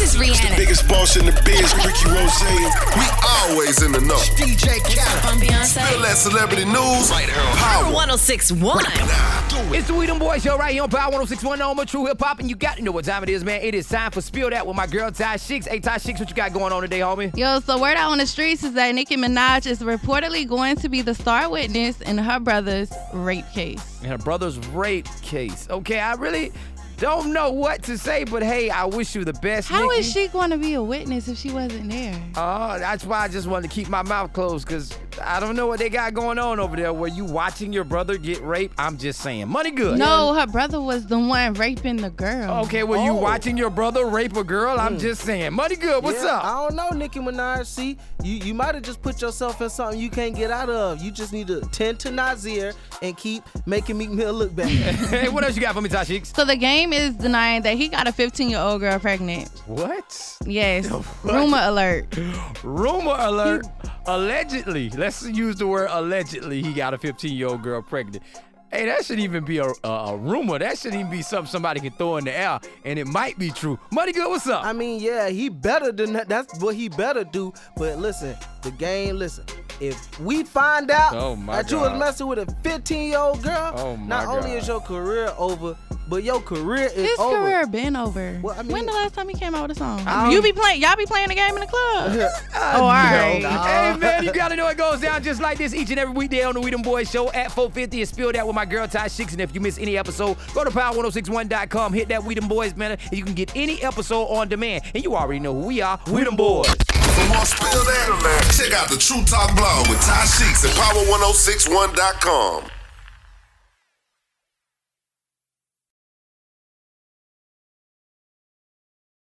This is Rihanna. Biggest boss in the biz, Rick Ross. We always in the know. DJ Khaled. I'm Beyonce. Feel that celebrity news right here on Power. 1061. It's the We Them Boys Show right here on Power 1061 Home of True Hip Hop, and you got to know what time it is, man. It is time for Spill That with my girl Ty Shix. Hey, Ty Shix, what you got going on today, homie? Yo, so word out on the streets is that Nicki Minaj is reportedly going to be the star witness in her brother's rape case. And her brother's rape case. Okay, I really don't know what to say, but hey, I wish you the best. How Nicki. is she going to be a witness if she wasn't there? Oh, that's why I just wanted to keep my mouth closed because I don't know what they got going on over there. Were you watching your brother get raped? I'm just saying. Money good. No, her brother was the one raping the girl. Okay, were you Oh. watching your brother rape a girl? I'm mm. just saying. Money good. What's Yeah, up? I don't know, Nicki Minaj. See, you, you might have just put yourself in something you can't get out of. You just need to tend to Nazir and keep making Meek Mill look bad. hey, what else you got for me, Tashik? So the game is denying that he got a 15 year old girl pregnant. What? Yes. Rumor alert. Rumor alert. Allegedly, let's use the word allegedly, he got a 15 year old girl pregnant. Hey, that shouldn't even be a, a, a rumor. That shouldn't even be something somebody can throw in the air, and it might be true. Money good, what's up? I mean, yeah, he better than that. That's what he better do. But listen, the game, listen. If we find out Oh, my that you was messing with a 15 year old girl, Oh, my not only is your career over, but your career is His over. career been over. Well, I mean- when the last time he came out with a song? I you don't- be playing, y'all be playing the game in the club. I oh, all know. right. Hey, man, just like this each and every weekday on the We Them Boys Show at 450 and spill that with my girl Ty Shix. And if you miss any episode, go to power1061.com, hit that We Them Boys banner, and you can get any episode on demand. And you already know who we are. We Them Boys. For more spill that, check out the True Talk blog with Ty Sheeks at power1061.com.